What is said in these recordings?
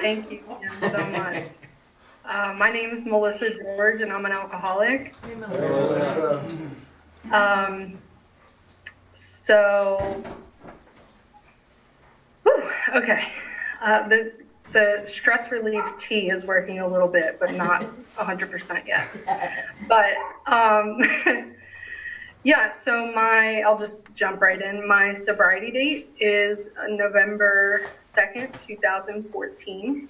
Thank you so much. Uh, my name is Melissa George, and I'm an alcoholic. Hey, Melissa. Um, so, whew, okay. Uh, the the stress relief tea is working a little bit, but not 100% yet. But um, yeah, so my I'll just jump right in. My sobriety date is November 2nd, 2014.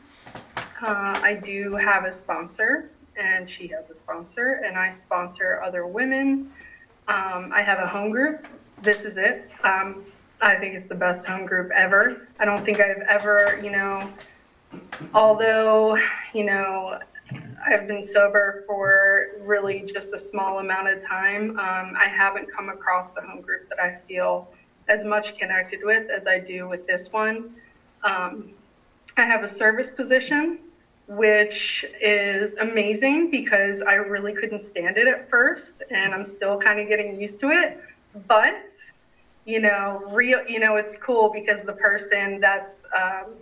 Uh, I do have a sponsor, and she has a sponsor, and I sponsor other women. Um, I have a home group. This is it. Um, I think it's the best home group ever. I don't think I've ever, you know, although, you know, I've been sober for really just a small amount of time, um, I haven't come across the home group that I feel as much connected with as I do with this one. Um, I have a service position, which is amazing because I really couldn't stand it at first, and I'm still kind of getting used to it. But you know, real, you know, it's cool because the person that's, um,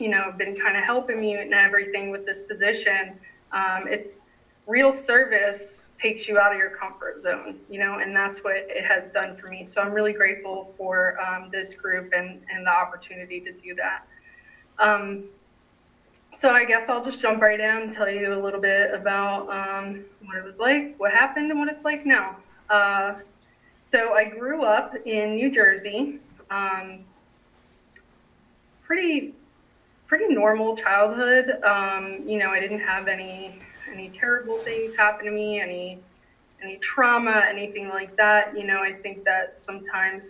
you know, been kind of helping me and everything with this position, um, it's real service takes you out of your comfort zone, you know, and that's what it has done for me. So I'm really grateful for um, this group and, and the opportunity to do that. Um, so I guess I'll just jump right in and tell you a little bit about um, what it was like, what happened, and what it's like now. Uh, so I grew up in New Jersey. Um, pretty, pretty normal childhood. Um, you know, I didn't have any any terrible things happen to me, any any trauma, anything like that. You know, I think that sometimes,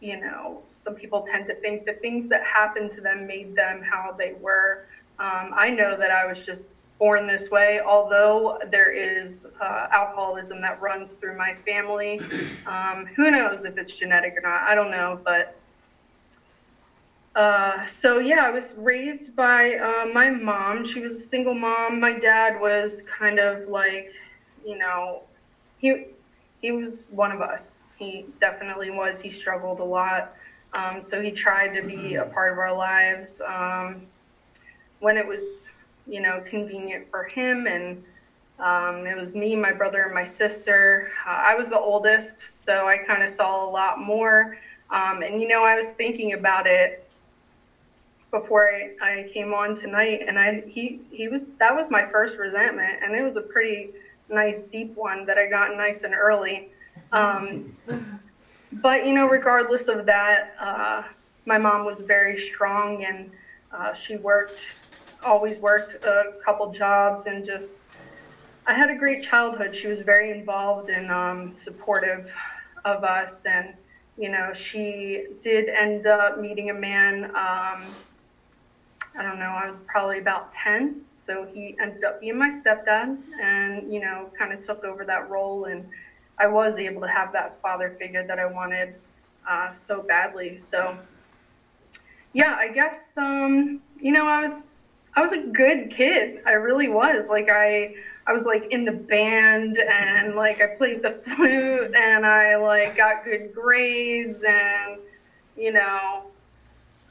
you know, some people tend to think the things that happened to them made them how they were. Um, I know that I was just born this way, although there is uh, alcoholism that runs through my family. Um, who knows if it's genetic or not? I don't know, but uh, so yeah, I was raised by uh, my mom. She was a single mom. My dad was kind of like, you know, he he was one of us. He definitely was. He struggled a lot. Um, so he tried to be a part of our lives um, when it was, you know, convenient for him. And um, it was me, my brother, and my sister. Uh, I was the oldest, so I kind of saw a lot more. Um, and you know, I was thinking about it before I, I came on tonight, and I he he was that was my first resentment, and it was a pretty nice deep one that I got nice and early. Um, but you know, regardless of that, uh, my mom was very strong, and uh, she worked, always worked a couple jobs, and just I had a great childhood. She was very involved and um, supportive of us, and you know, she did end up meeting a man. Um, I don't know, I was probably about 10. So he ended up being my stepdad and, you know, kind of took over that role. And I was able to have that father figure that I wanted uh, so badly. So, yeah, I guess, um, you know, I was, I was a good kid. I really was. Like, I, I was like in the band and like I played the flute and I like got good grades and, you know,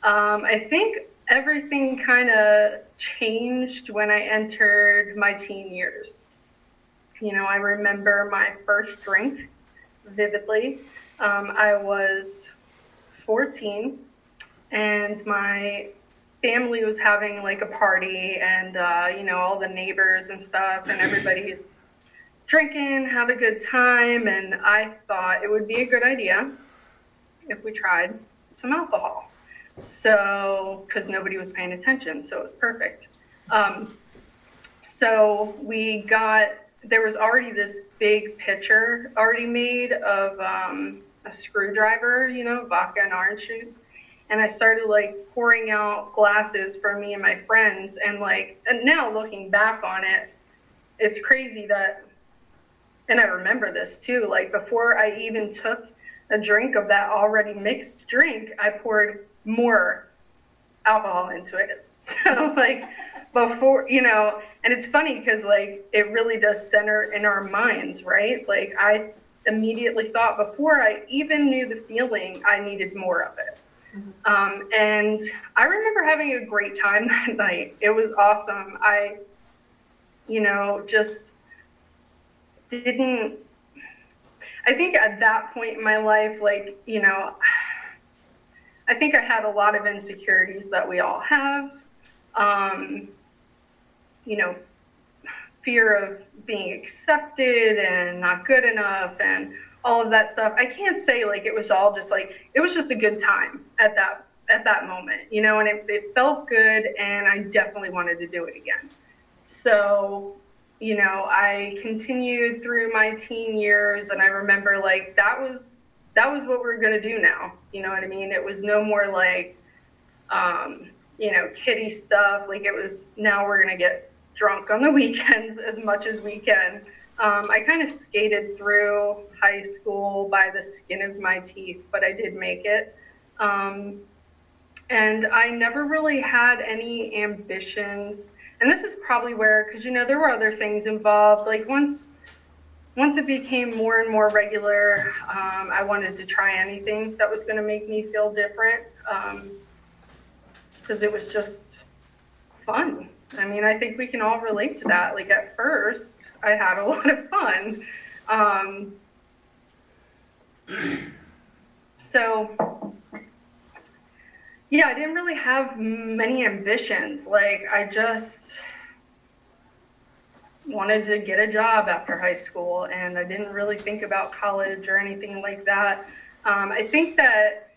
um, I think everything kind of changed when I entered my teen years. You know, I remember my first drink vividly. Um, I was 14, and my family was having like a party, and uh, you know, all the neighbors and stuff, and everybody's drinking, have a good time. And I thought it would be a good idea if we tried some alcohol. So, because nobody was paying attention, so it was perfect. Um, so we got there was already this big pitcher already made of um, a screwdriver, you know, vodka and orange juice. And I started like pouring out glasses for me and my friends. And like, and now looking back on it, it's crazy that, and I remember this too, like before I even took a drink of that already mixed drink, I poured more alcohol into it. So like before, you know, and it's funny because like it really does center in our minds, right? Like I immediately thought before I even knew the feeling, I needed more of it. Um, and I remember having a great time that night. It was awesome. I, you know, just didn't. I think at that point in my life, like, you know, I think I had a lot of insecurities that we all have. Um, you know, fear of being accepted and not good enough and all of that stuff. I can't say like it was all just like it was just a good time at that at that moment, you know, and it, it felt good and I definitely wanted to do it again. So, you know, I continued through my teen years and I remember like that was that was what we we're gonna do now. You know what I mean? It was no more like um, you know, kitty stuff. Like it was now we're gonna get drunk on the weekends as much as we can. Um, I kind of skated through high school by the skin of my teeth, but I did make it. Um, and I never really had any ambitions. And this is probably where, because you know, there were other things involved. Like once, once it became more and more regular, um, I wanted to try anything that was going to make me feel different, because um, it was just fun. I mean, I think we can all relate to that. Like at first, I had a lot of fun. Um, so, yeah, I didn't really have many ambitions. Like, I just wanted to get a job after high school, and I didn't really think about college or anything like that. Um, I think that,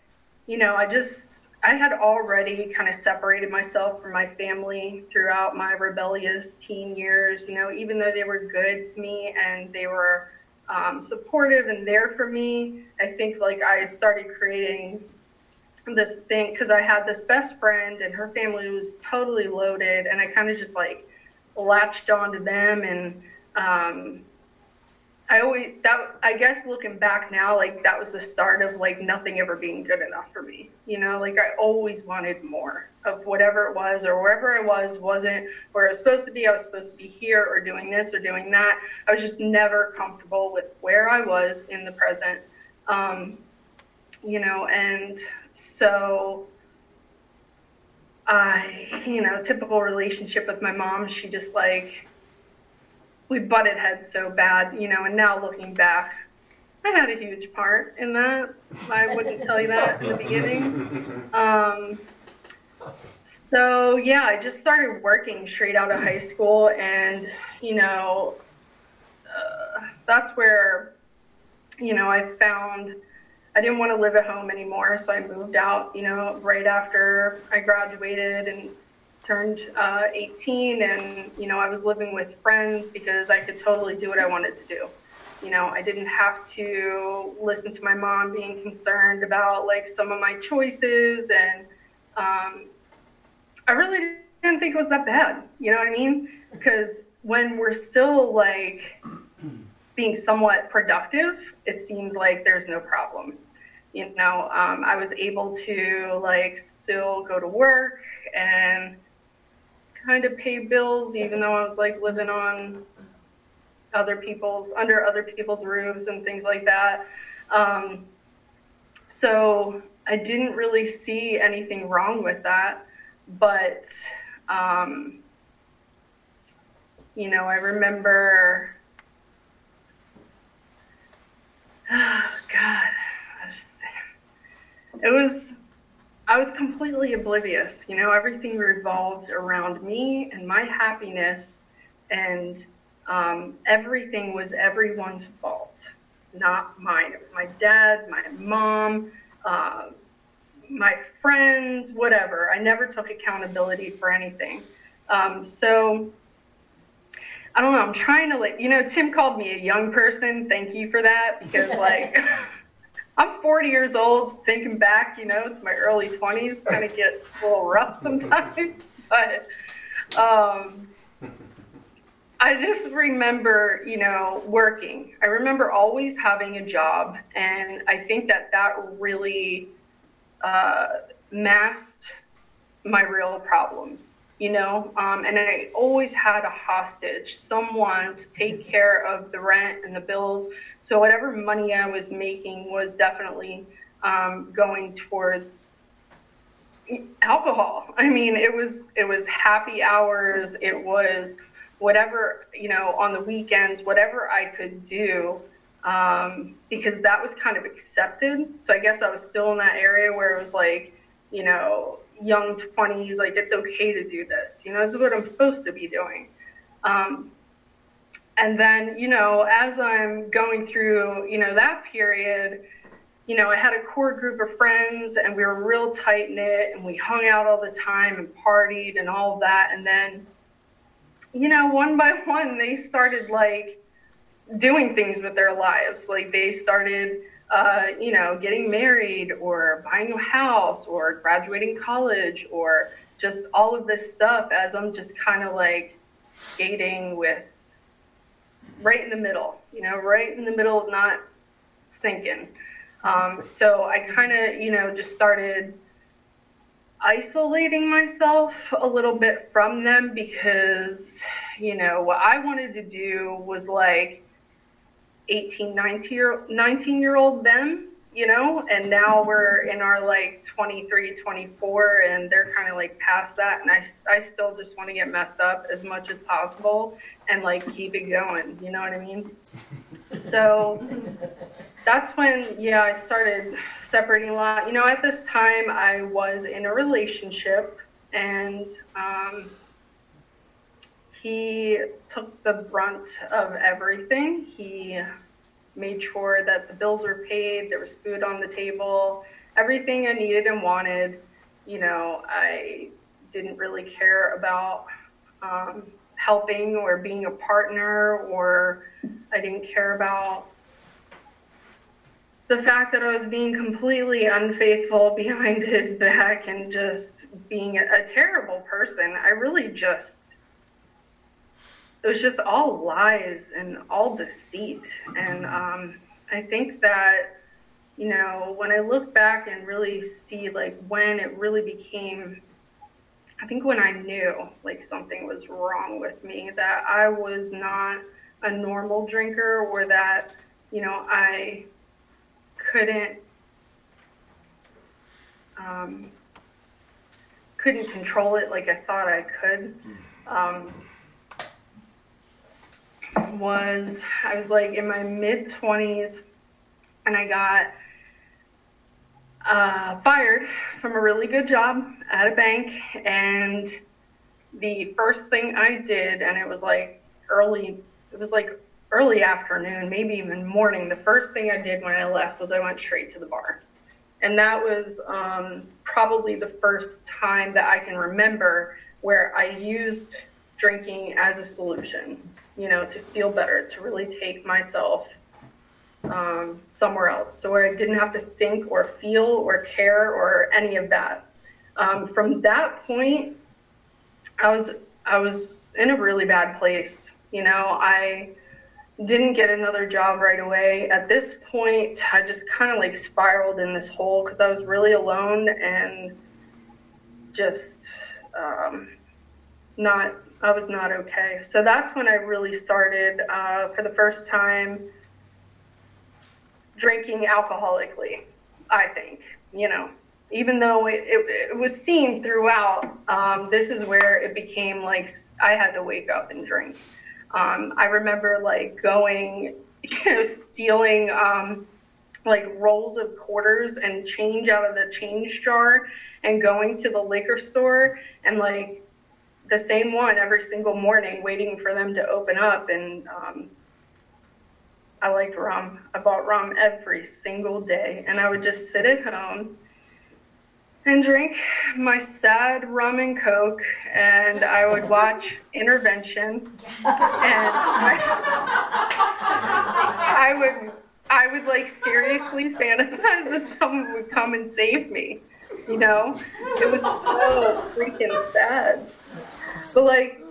you know, I just I had already kind of separated myself from my family throughout my rebellious teen years. You know, even though they were good to me and they were um, supportive and there for me, I think like I started creating this thing because I had this best friend and her family was totally loaded, and I kind of just like latched onto them and um, I always that I guess looking back now, like that was the start of like nothing ever being good enough for me. You know, like I always wanted more of whatever it was or wherever I was wasn't where I was supposed to be. I was supposed to be here or doing this or doing that. I was just never comfortable with where I was in the present. Um, you know, and so I, you know, typical relationship with my mom, she just like we butted heads so bad, you know, and now looking back, I had a huge part in that. I wouldn't tell you that in the beginning. Um, so yeah, I just started working straight out of high school, and you know, uh, that's where, you know, I found I didn't want to live at home anymore, so I moved out. You know, right after I graduated and turned uh, 18 and you know i was living with friends because i could totally do what i wanted to do you know i didn't have to listen to my mom being concerned about like some of my choices and um, i really didn't think it was that bad you know what i mean because when we're still like being somewhat productive it seems like there's no problem you know um, i was able to like still go to work and kind of pay bills, even though I was like living on other people's under other people's roofs and things like that. Um, so I didn't really see anything wrong with that, but um, you know, I remember. Oh God, it was I was completely oblivious. You know, everything revolved around me and my happiness, and um, everything was everyone's fault, not mine. It was my dad, my mom, uh, my friends, whatever. I never took accountability for anything. Um, so I don't know. I'm trying to like, you know, Tim called me a young person. Thank you for that because like. I'm 40 years old. Thinking back, you know, it's my early 20s. Kind of gets a little rough sometimes, but um, I just remember, you know, working. I remember always having a job, and I think that that really uh, masked my real problems. You know, um, and I always had a hostage, someone to take care of the rent and the bills so whatever money I was making was definitely um, going towards alcohol. I mean, it was it was happy hours. It was whatever you know on the weekends, whatever I could do, um, because that was kind of accepted. So I guess I was still in that area where it was like, you know, young twenties, like it's okay to do this. You know, this is what I'm supposed to be doing. Um, and then, you know, as I'm going through, you know, that period you know, I had a core group of friends and we were real tight knit and we hung out all the time and partied and all of that. And then, you know, one by one, they started like doing things with their lives. Like they started, uh, you know, getting married or buying a house or graduating college or just all of this stuff as I'm just kind of like skating with right in the middle, you know, right in the middle of not sinking. Um, so I kind of, you know, just started isolating myself a little bit from them because, you know, what I wanted to do was like 18, 19 year, 19 year old them, you know, and now we're in our like 23, 24, and they're kind of like past that. And I, I still just want to get messed up as much as possible and like keep it going. You know what I mean? So that's when, yeah, I started separating a lot. You know, at this time, I was in a relationship, and um, he took the brunt of everything. He made sure that the bills were paid, there was food on the table, everything I needed and wanted. You know, I didn't really care about um, helping or being a partner, or I didn't care about the fact that I was being completely unfaithful behind his back and just being a, terrible person, I really just it was just all lies and all deceit. And um, I think that, you know, when I look back and really see like when it really became, I think when I knew like something was wrong with me, that I was not a normal drinker or that, you know, I couldn't um, couldn't control it like I thought I could. Um, was I was like in my mid twenties, and I got uh, fired from a really good job at a bank, and the first thing I did, and it was like early, it was like early afternoon, maybe even morning, the first thing I did when I left was I went straight to the bar. And that was um, probably the first time that I can remember where I used drinking as a solution, you know, to feel better, to really take myself um, somewhere else. So where I didn't have to think or feel or care or any of that. Um, from that point, I was I was in a really bad place. You know, I didn't get another job right away. At this point, I just kind of like spiraled in this hole because I was really alone and just um, not, I was not okay. So that's when I really started uh, for the first time drinking alcoholically, I think, you know. Even though it, it, it was seen throughout, um, this is where it became like I had to wake up and drink. Um, I remember like going, you know, stealing um, like rolls of quarters and change out of the change jar and going to the liquor store and like the same one every single morning, waiting for them to open up. And um, I liked rum. I bought rum every single day, and I would just sit at home and drink my sad rum and coke, and I would watch Intervention, and I, I would I would like seriously fantasize that someone would come and save me. You know, it was so freaking sad. But like,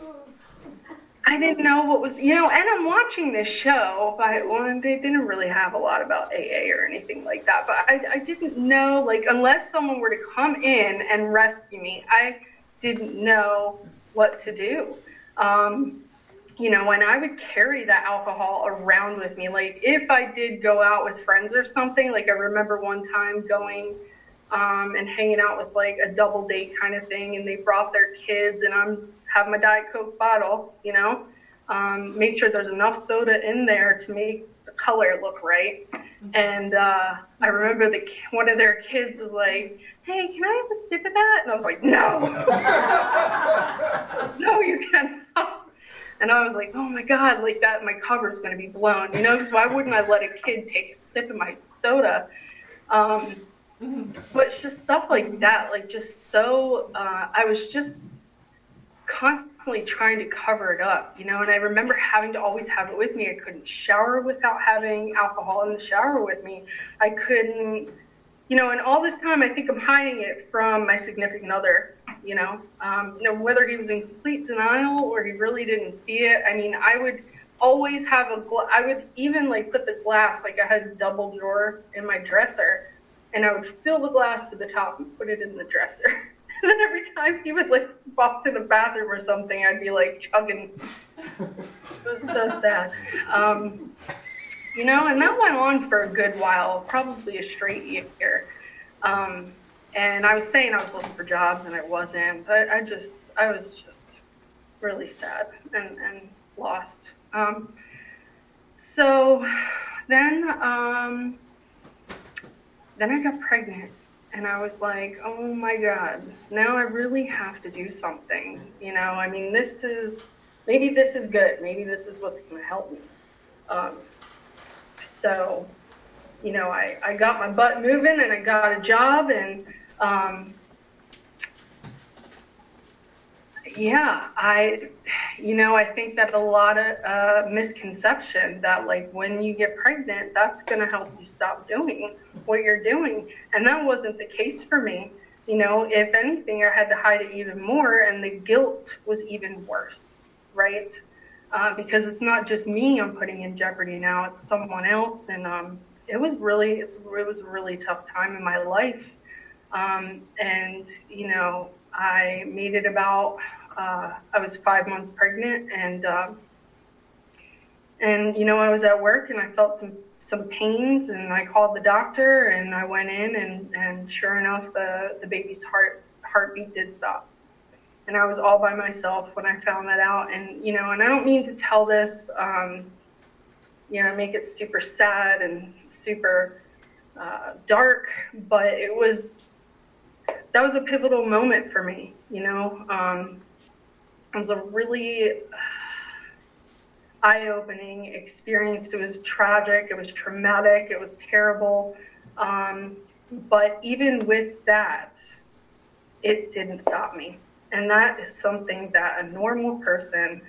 I didn't know what was, you know, and I'm watching this show, but well, they didn't really have a lot about AA or anything like that. But I, I didn't know, like, unless someone were to come in and rescue me, I didn't know what to do. Um, you know, when I would carry that alcohol around with me, like if I did go out with friends or something, like I remember one time going um, and hanging out with like a double date kind of thing, and they brought their kids, and I'm have my Diet Coke bottle, you know, um, make sure there's enough soda in there to make the color look right. And uh, I remember the one of their kids was like, "Hey, can I have a sip of that?" And I was like, "No, no, you cannot." And I was like, "Oh my god, like that, my cover's gonna be blown, you know? Because why wouldn't I let a kid take a sip of my soda?" Um, but it's just stuff like that, like just so. Uh, I was just constantly trying to cover it up, you know. And I remember having to always have it with me. I couldn't shower without having alcohol in the shower with me. I couldn't, you know. And all this time, I think I'm hiding it from my significant other, you know. Um, you know, whether he was in complete denial or he really didn't see it. I mean, I would always have a. Gla- I would even like put the glass like I had a double drawer in my dresser, and I would fill the glass to the top and put it in the dresser. And then every time he would like walk to the bathroom or something, I'd be like chugging. It was so sad. Um, you know, and that went on for a good while, probably a straight year. Um, and I was saying I was looking for jobs and I wasn't, but I just, I was just really sad and, and lost. Um, so then, um, then I got pregnant and I was like, oh my God, now I really have to do something. You know, I mean, this is maybe this is good. Maybe this is what's going to help me. Um, so, you know, I, I got my butt moving and I got a job and, um, yeah, I, you know, I think that a lot of uh, misconception that like when you get pregnant, that's going to help you stop doing what you're doing. And that wasn't the case for me. You know, if anything, I had to hide it even more, and the guilt was even worse, right? Uh, because it's not just me I'm putting in jeopardy now; it's someone else, and um, it was really, it was a really tough time in my life. Um, and you know, I made it about uh, I was five months pregnant, and uh, and you know I was at work and I felt some some pains, and I called the doctor, and I went in, and and sure enough, the the baby's heart heartbeat did stop, and I was all by myself when I found that out, and you know, and I don't mean to tell this, um, you know, make it super sad and super uh, dark, but it was that was a pivotal moment for me, you know. Um, it was a really eye opening experience. It was tragic, it was traumatic, it was terrible. Um, but even with that, it didn't stop me. And that is something that a normal person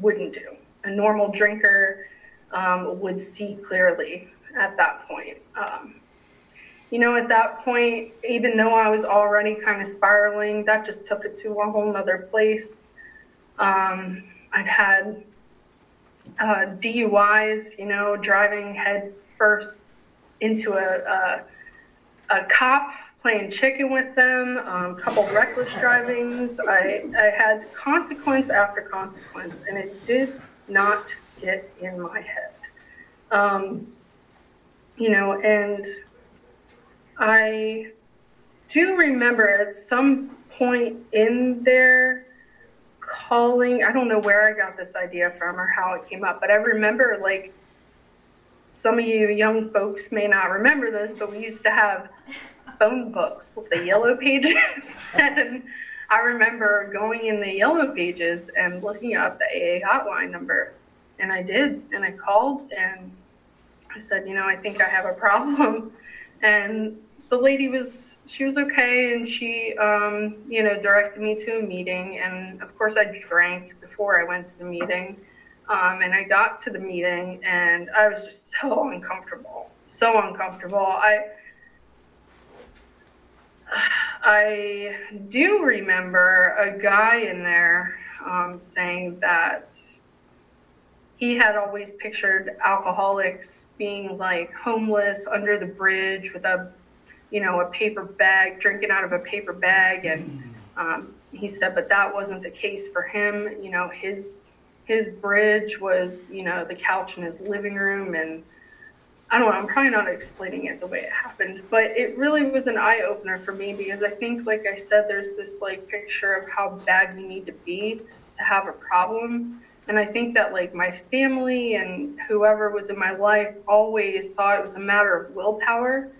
wouldn't do. A normal drinker um, would see clearly at that point. Um, you know, at that point, even though I was already kind of spiraling, that just took it to a whole nother place. Um, I'd had uh, DUIs, you know, driving head first into a, a, a cop, playing chicken with them, a um, couple reckless drivings. I, I had consequence after consequence, and it did not get in my head. Um, you know, and I do remember at some point in there calling, I don't know where I got this idea from or how it came up, but I remember like some of you young folks may not remember this, but we used to have phone books with the yellow pages. and I remember going in the yellow pages and looking up the AA hotline number. And I did. And I called and I said, you know, I think I have a problem. And the lady was she was okay and she um, you know directed me to a meeting and of course i drank before i went to the meeting um, and i got to the meeting and i was just so uncomfortable so uncomfortable. I i do remember a guy in there um, saying that he had always pictured alcoholics being like homeless under the bridge with a you know, a paper bag, drinking out of a paper bag. And um, he said, but that wasn't the case for him. You know, his his bridge was, you know, the couch in his living room. And I don't know, I'm probably not explaining it the way it happened, but it really was an eye opener for me because I think, like I said, there's this like picture of how bad you need to be to have a problem. And I think that like my family and whoever was in my life always thought it was a matter of willpower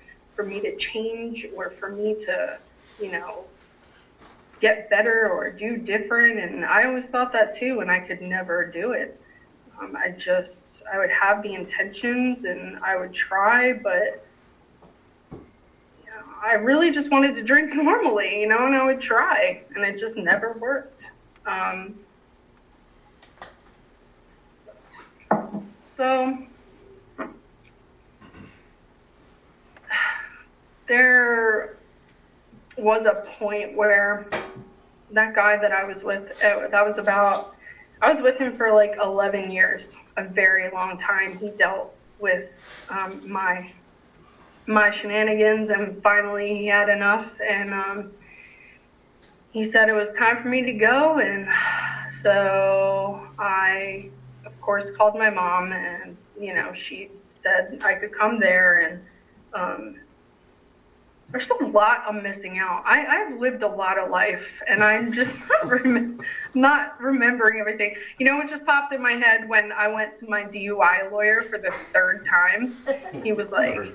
for me to change or for me to, you know, get better or do different. And I always thought that too, and I could never do it. Um, I just, I would have the intentions and I would try, but you know, I really just wanted to drink normally, you know, and I would try, and it just never worked. Um, so there was a point where that guy that I was with, uh, that was about, I was with him for like 11 years a very long time. He dealt with um, my my shenanigans, and finally he had enough. And um, he said it was time for me to go, and so I, of course, called my mom, and you know she said I could come there, and um, there's a lot I'm missing out. I, I've lived a lot of life, and I'm just not, rem- not remembering everything. You know, it just popped in my head when I went to my DUI lawyer for the third time. He was like,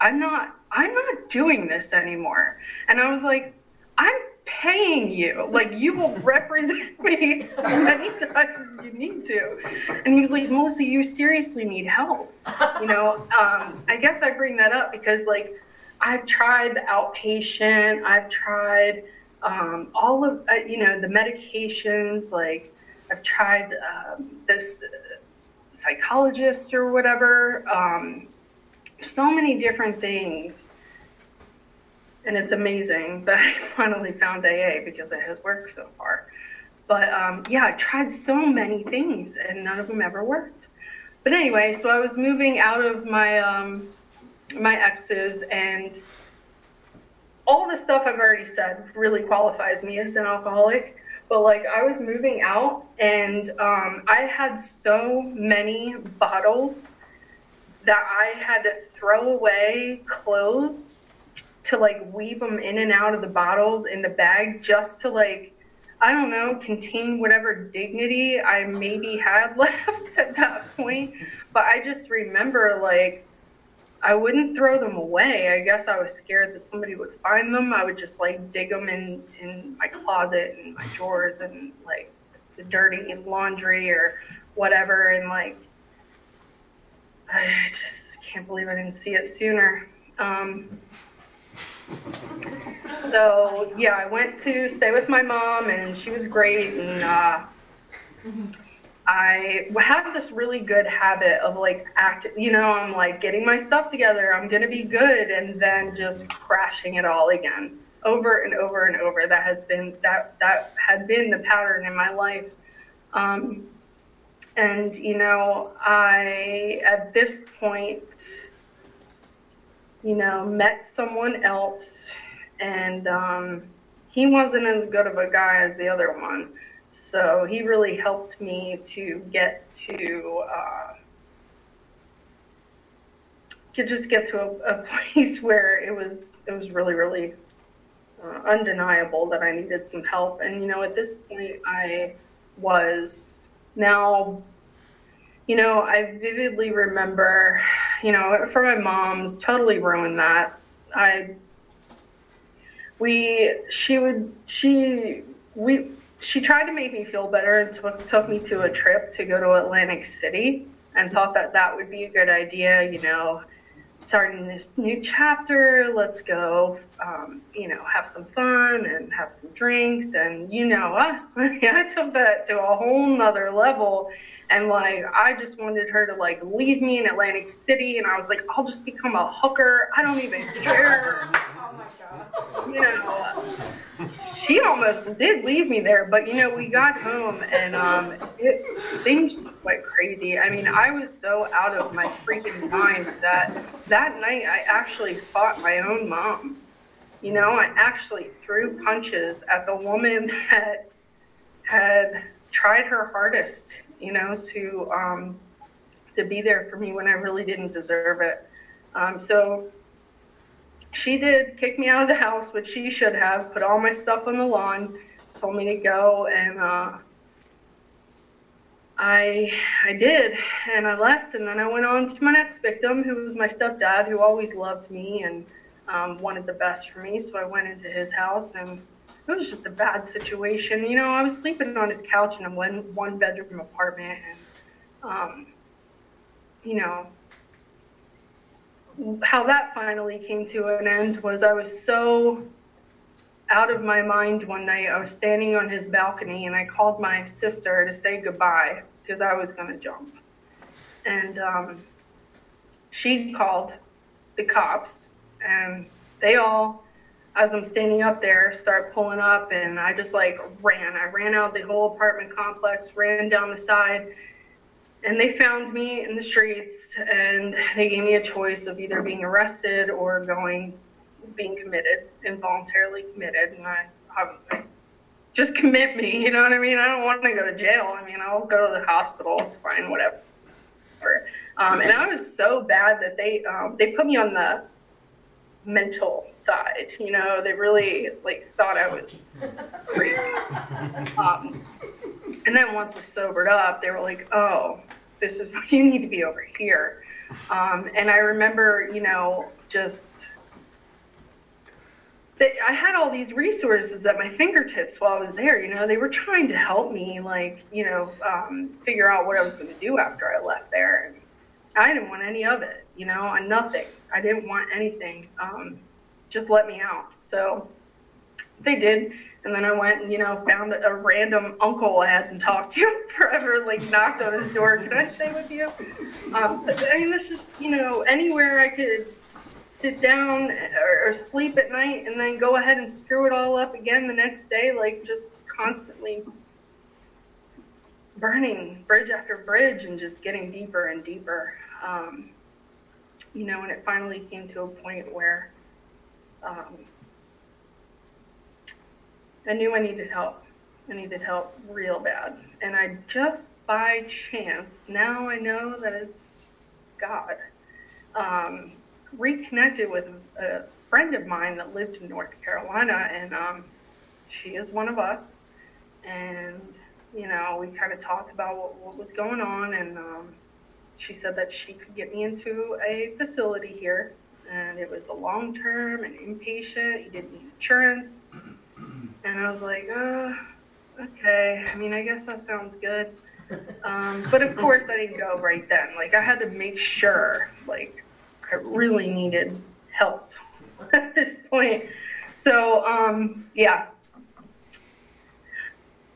"I'm not, I'm not doing this anymore," and I was like, "I'm paying you. Like, you will represent me many times you need to." And he was like, "Melissa, you seriously need help." You know, um, I guess I bring that up because like I've tried the outpatient. I've tried um, all of uh, you know the medications. Like I've tried um, this psychologist or whatever. Um, so many different things, and it's amazing that I finally found AA because it has worked so far. But um, yeah, I tried so many things, and none of them ever worked. But anyway, so I was moving out of my um, my exes and all the stuff I've already said really qualifies me as an alcoholic. But like I was moving out and um, I had so many bottles that I had to throw away clothes to like weave them in and out of the bottles in the bag just to like I don't know contain whatever dignity I maybe had left at that point. But I just remember like I wouldn't throw them away. I guess I was scared that somebody would find them. I would just like dig them in in my closet and my drawers and like the dirty laundry or whatever. And like, I just can't believe I didn't see it sooner. Um, so yeah, I went to stay with my mom, and she was great. And uh, I have this really good habit of like act, you know, I'm like getting my stuff together, I'm gonna be good, and then just crashing it all again, over and over and over. That has been that that had been the pattern in my life. Um, and you know, I at this point, you know, met someone else, and um, he wasn't as good of a guy as the other one so he really helped me to get to uh, to just get to a, a, place where it was it was really really uh, undeniable that I needed some help. And you know, at this point, I was now. You know, I vividly remember, you know, for my mom's totally ruined that. I we she would she we she tried to make me feel better and took, took me to a trip to go to Atlantic City and thought that that would be a good idea, you know, starting this new chapter, let's go, um, you know, have some fun and have some drinks. And you know us, I took that to a whole nother level. And like, I just wanted her to like leave me in Atlantic City. And I was like, I'll just become a hooker. I don't even care. oh my God. You know, she almost did leave me there, but you know, we got home and um, it, things went crazy. I mean, I was so out of my freaking mind that that night I actually fought my own mom. You know, I actually threw punches at the woman that had tried her hardest, you know, to um, to be there for me when I really didn't deserve it. Um, so she did kick me out of the house, which she should have, put all my stuff on the lawn, told me to go, and uh, I I did, and I left, and then I went on to my next victim, who was my stepdad, who always loved me and um, wanted the best for me. So I went into his house, and it was just a bad situation. You know, I was sleeping on his couch in a one one bedroom apartment, and um, you know, how that finally came to an end was I was so out of my mind one night. I was standing on his balcony and I called my sister to say goodbye because I was going to jump. And um, she called the cops and they all, as I'm standing up there, start pulling up and I just like ran. I ran out the whole apartment complex, ran down the side and they found me in the streets and they gave me a choice of either being arrested or going being committed involuntarily committed and i, I just commit me you know what i mean? I don't want to go to jail. I mean i'll go to the hospital it's fine whatever. Um, and i was so bad that they um, they put me on the mental side you know they really like thought i was crazy um, and then once I sobered up, they were like, "Oh, this is you need to be over here." Um, and I remember, you know, just that I had all these resources at my fingertips while I was there. You know, they were trying to help me, like, you know, um, figure out what I was going to do after I left there. And I didn't want any of it. You know, nothing. I didn't want anything. Um, just let me out. So they did and then I went and, you know, found a random uncle I hadn't talked to forever, like knocked on his door. Can I stay with you? Um, so, I mean, this just, you know, anywhere I could sit down or, or sleep at night and then go ahead and screw it all up again the next day, like just constantly burning bridge after bridge and just getting deeper and deeper. Um, you know, and it finally came to a point where um, I knew I needed help. I needed help real bad. And I just by chance, now I know that it's God, um, reconnected with a friend of mine that lived in North Carolina, and um, she is one of us. And, you know, we kind of talked about what, what was going on, and um, she said that she could get me into a facility here, and it was a long term and inpatient. You didn't need insurance and I was like, uh, okay. I mean, I guess that sounds good. Um, but of course, I didn't go right then. Like, I had to make sure, like, I really needed help at this point. So, um, yeah,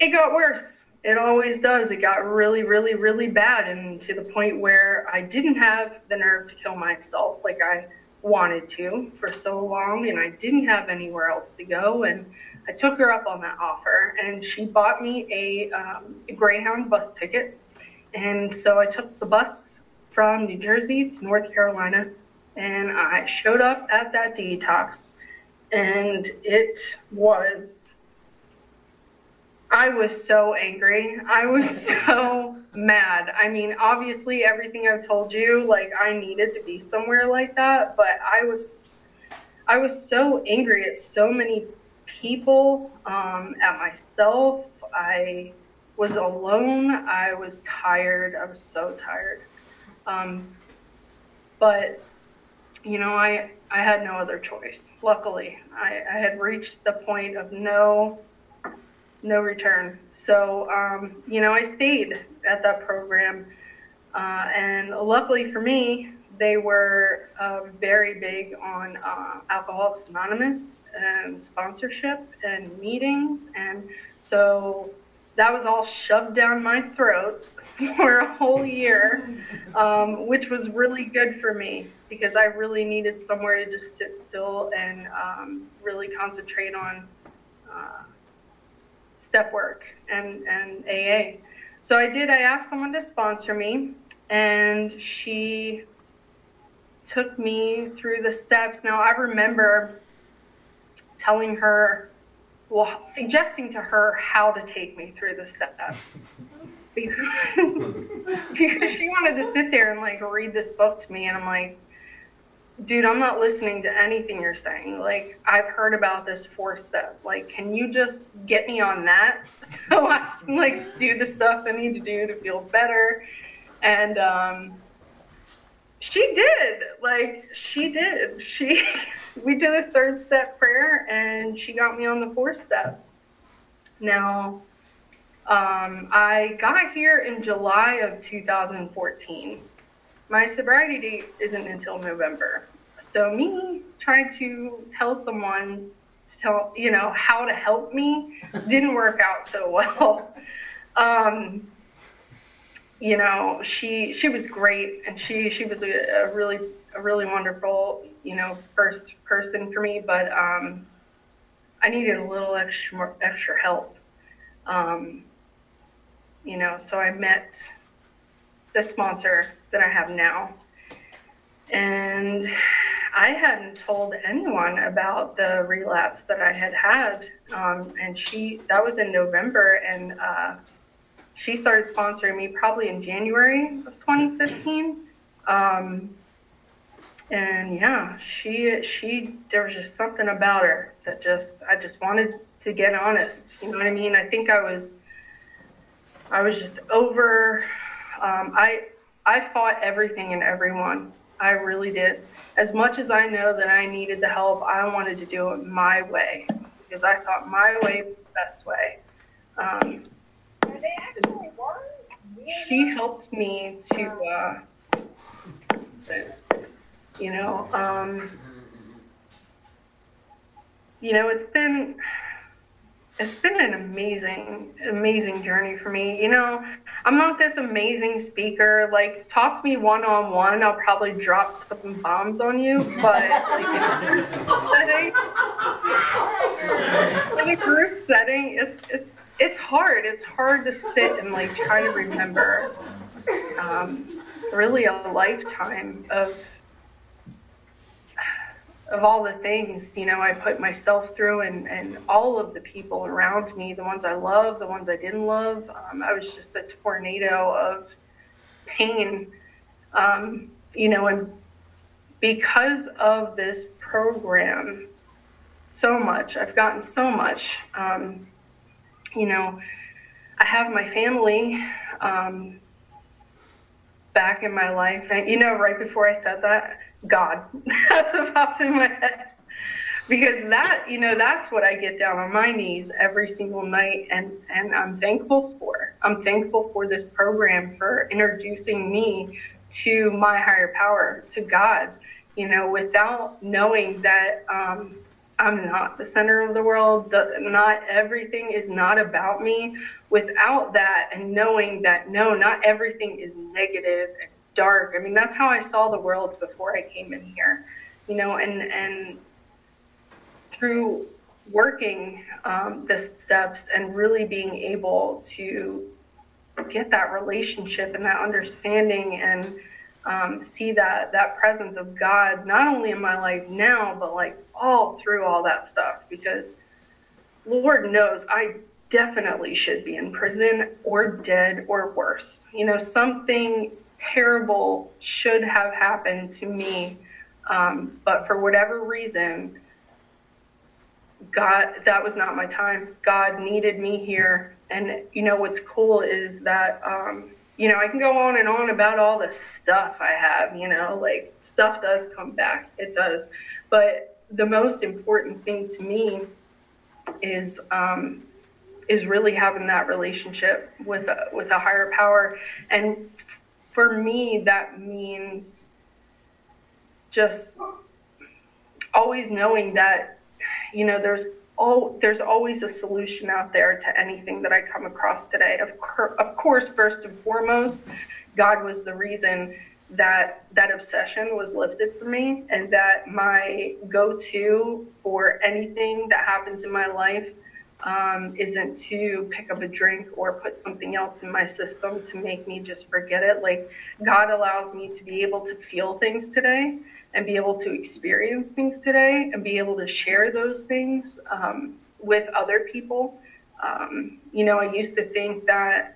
it got worse. It always does. It got really, really, really bad, and to the point where I didn't have the nerve to kill myself like I wanted to for so long, and I didn't have anywhere else to go. And I took her up on that offer, and she bought me a, um, Greyhound bus ticket. And so I took the bus from New Jersey to North Carolina, and I showed up at that detox, and it was. I was so angry. I was so mad. I mean, obviously, everything I've told you, like, I needed to be somewhere like that, but I was, I was so angry at so many people, um, at myself. I was alone. I was tired. I was so tired. Um, but, you know, I, I had no other choice. Luckily, I, I had reached the point of no, no return. So, um, you know, I stayed at that program. Uh, and luckily for me, they were uh, very big on uh, Alcoholics Anonymous and sponsorship and meetings. And so that was all shoved down my throat for a whole year, um, which was really good for me because I really needed somewhere to just sit still and um, really concentrate on uh, step work and, and AA. So I did, I asked someone to sponsor me, and she took me through the steps. Now I remember telling her, well, suggesting to her how to take me through the steps. because, because she wanted to sit there and like read this book to me, and I'm like, dude, I'm not listening to anything you're saying. Like, I've heard about this four step. Like, can you just get me on that so I can like do the stuff I need to do to feel better? And um, she did. Like, she did. She we did a third step prayer, and she got me on the fourth step. Now, um, I got here in July of 2014 my sobriety date isn't until November. So me trying to tell someone to tell you know how to help me didn't work out so well. Um, you know, she she was great, and she she was a, a really a really wonderful you know first person for me, but um, I needed a little extra extra help. Um, you know, so I met the sponsor that I have now. And I hadn't told anyone about the relapse that I had had. Um, and she, that was in November, and uh, she started sponsoring me probably in January of 2015. Um, and yeah, she, she, there was just something about her that just, I just wanted to get honest. You know what I mean? I think I was, I was just over, um, I, I fought everything and everyone. I really did. As much as I know that I needed the help, I wanted to do it my way because I thought my way was the best way. Um, she helped me to, uh, you know, um, you know, it's been it's been an amazing, amazing journey for me. You know, I'm not this amazing speaker. Like, talk to me one on one, I'll probably drop some bombs on you. But like in in a group setting, it's it's it's hard. It's hard to sit and like try to remember um, really a lifetime of of all the things you know I put myself through and and all of the people around me, the ones I love, the ones I didn't love. Um, I was just a tornado of pain, um, you know, and because of this program, so much I've gotten so much. Um, you know, I have my family um, back in my life, and you know, right before I said that God. that's what popped in my head. Because that, you know, that's what I get down on my knees every single night and, and I'm thankful for. I'm thankful for this program for introducing me to my higher power, to God, you know, without knowing that um, I'm not the center of the world. The, not everything is not about me. Without that, and knowing that no, not everything is negative and dark. I mean, that's how I saw the world before I came in here, you know, and, and through working um, the steps and really being able to get that relationship and that understanding and um, see that that presence of God not only in my life now, but like all through all that stuff. Because Lord knows I definitely should be in prison or dead or worse. You know, something terrible should have happened to me. Um, but for whatever reason, God, that was not my time. God needed me here. And, you know, what's cool is that, um, you know, I can go on and on about all the stuff I have, you know, like stuff does come back. It does. But the most important thing to me is, um, is really having that relationship with a, with a higher power and for me, that means just always knowing that, you know, there's oh, there's always a solution out there to anything that I come across today. Of, cur- of course, first and foremost, God was the reason that that obsession was lifted from me and that my go-to for anything that happens in my life um, isn't to pick up a drink or put something else in my system to make me just forget it. Like, God allows me to be able to feel things today and be able to experience things today and be able to share those things um, with other people. Um, you know, I used to think that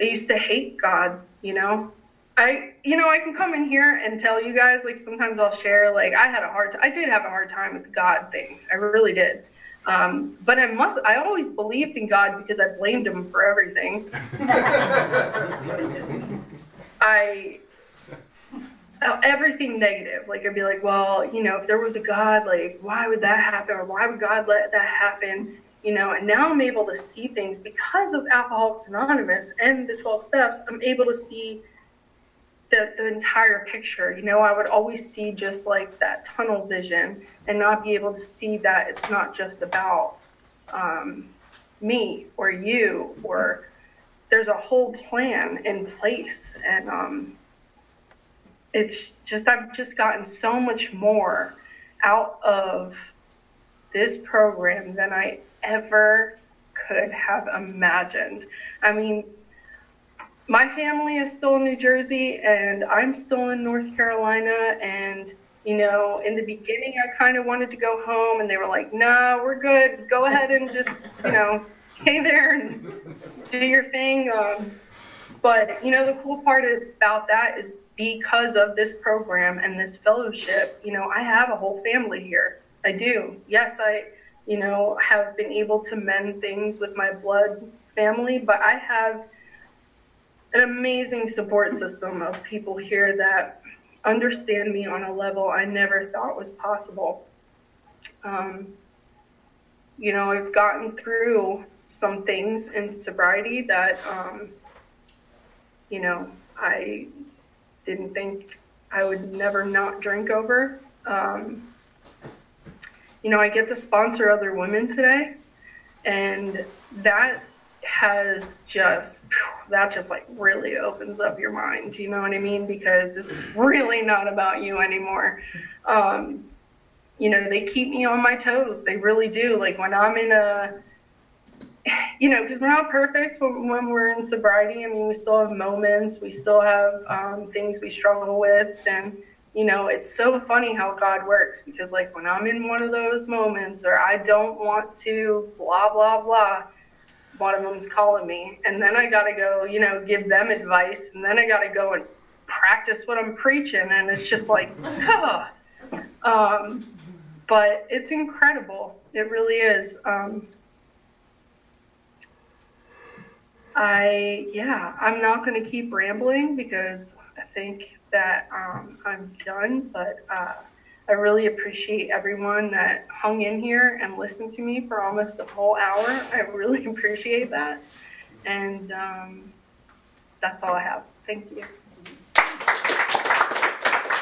I used to hate God, you know. I, you know, I can come in here and tell you guys, like, sometimes I'll share, like, I had a hard, I did have a hard time with the God thing. I really did. Um, but I must, I always believed in God because I blamed him for everything. I, everything negative. Like, I'd be like, well, you know, if there was a God, like, why would that happen? Or why would God let that happen? you know, and now I'm able to see things because of Alcoholics Anonymous and the 12 steps. I'm able to see the, the entire picture. You know, I would always see just like that tunnel vision and not be able to see that it's not just about um, me or you or there's a whole plan in place. And um, it's just, I've just gotten so much more out of this program than I ever could have imagined. I mean, my family is still in New Jersey and I'm still in North Carolina. And, you know, in the beginning, I kind of wanted to go home and they were like, no, nah, we're good. Go ahead and just, you know, stay there and do your thing. Um, but, you know, the cool part about that is because of this program and this fellowship, you know, I have a whole family here. I do. Yes, I, you know, have been able to mend things with my blood family, but I have an amazing support system of people here that understand me on a level I never thought was possible. Um, you know, I've gotten through some things in sobriety that, um, you know, I didn't think I would never not drink over. Um, you know, I get to sponsor other women today, and that has just that just like really opens up your mind. You know what I mean? Because it's really not about you anymore. Um, you know, they keep me on my toes. They really do. Like when I'm in a you know, because we're not perfect when, when, we're in sobriety. I mean, we still have moments, we still have um, things we struggle with, and you know, it's so funny how God works because, like, when I'm in one of those moments or I don't want to, blah, blah, blah, one of them's calling me. And then I got to go, you know, give them advice. And then I got to go and practice what I'm preaching. And it's just like, huh. Um, but it's incredible. It really is. Um, I, yeah, I'm not going to keep rambling because I think that um, I'm done, but uh, I really appreciate everyone that hung in here and listened to me for almost a whole hour. I really appreciate that. And um, that's all I have. Thank you.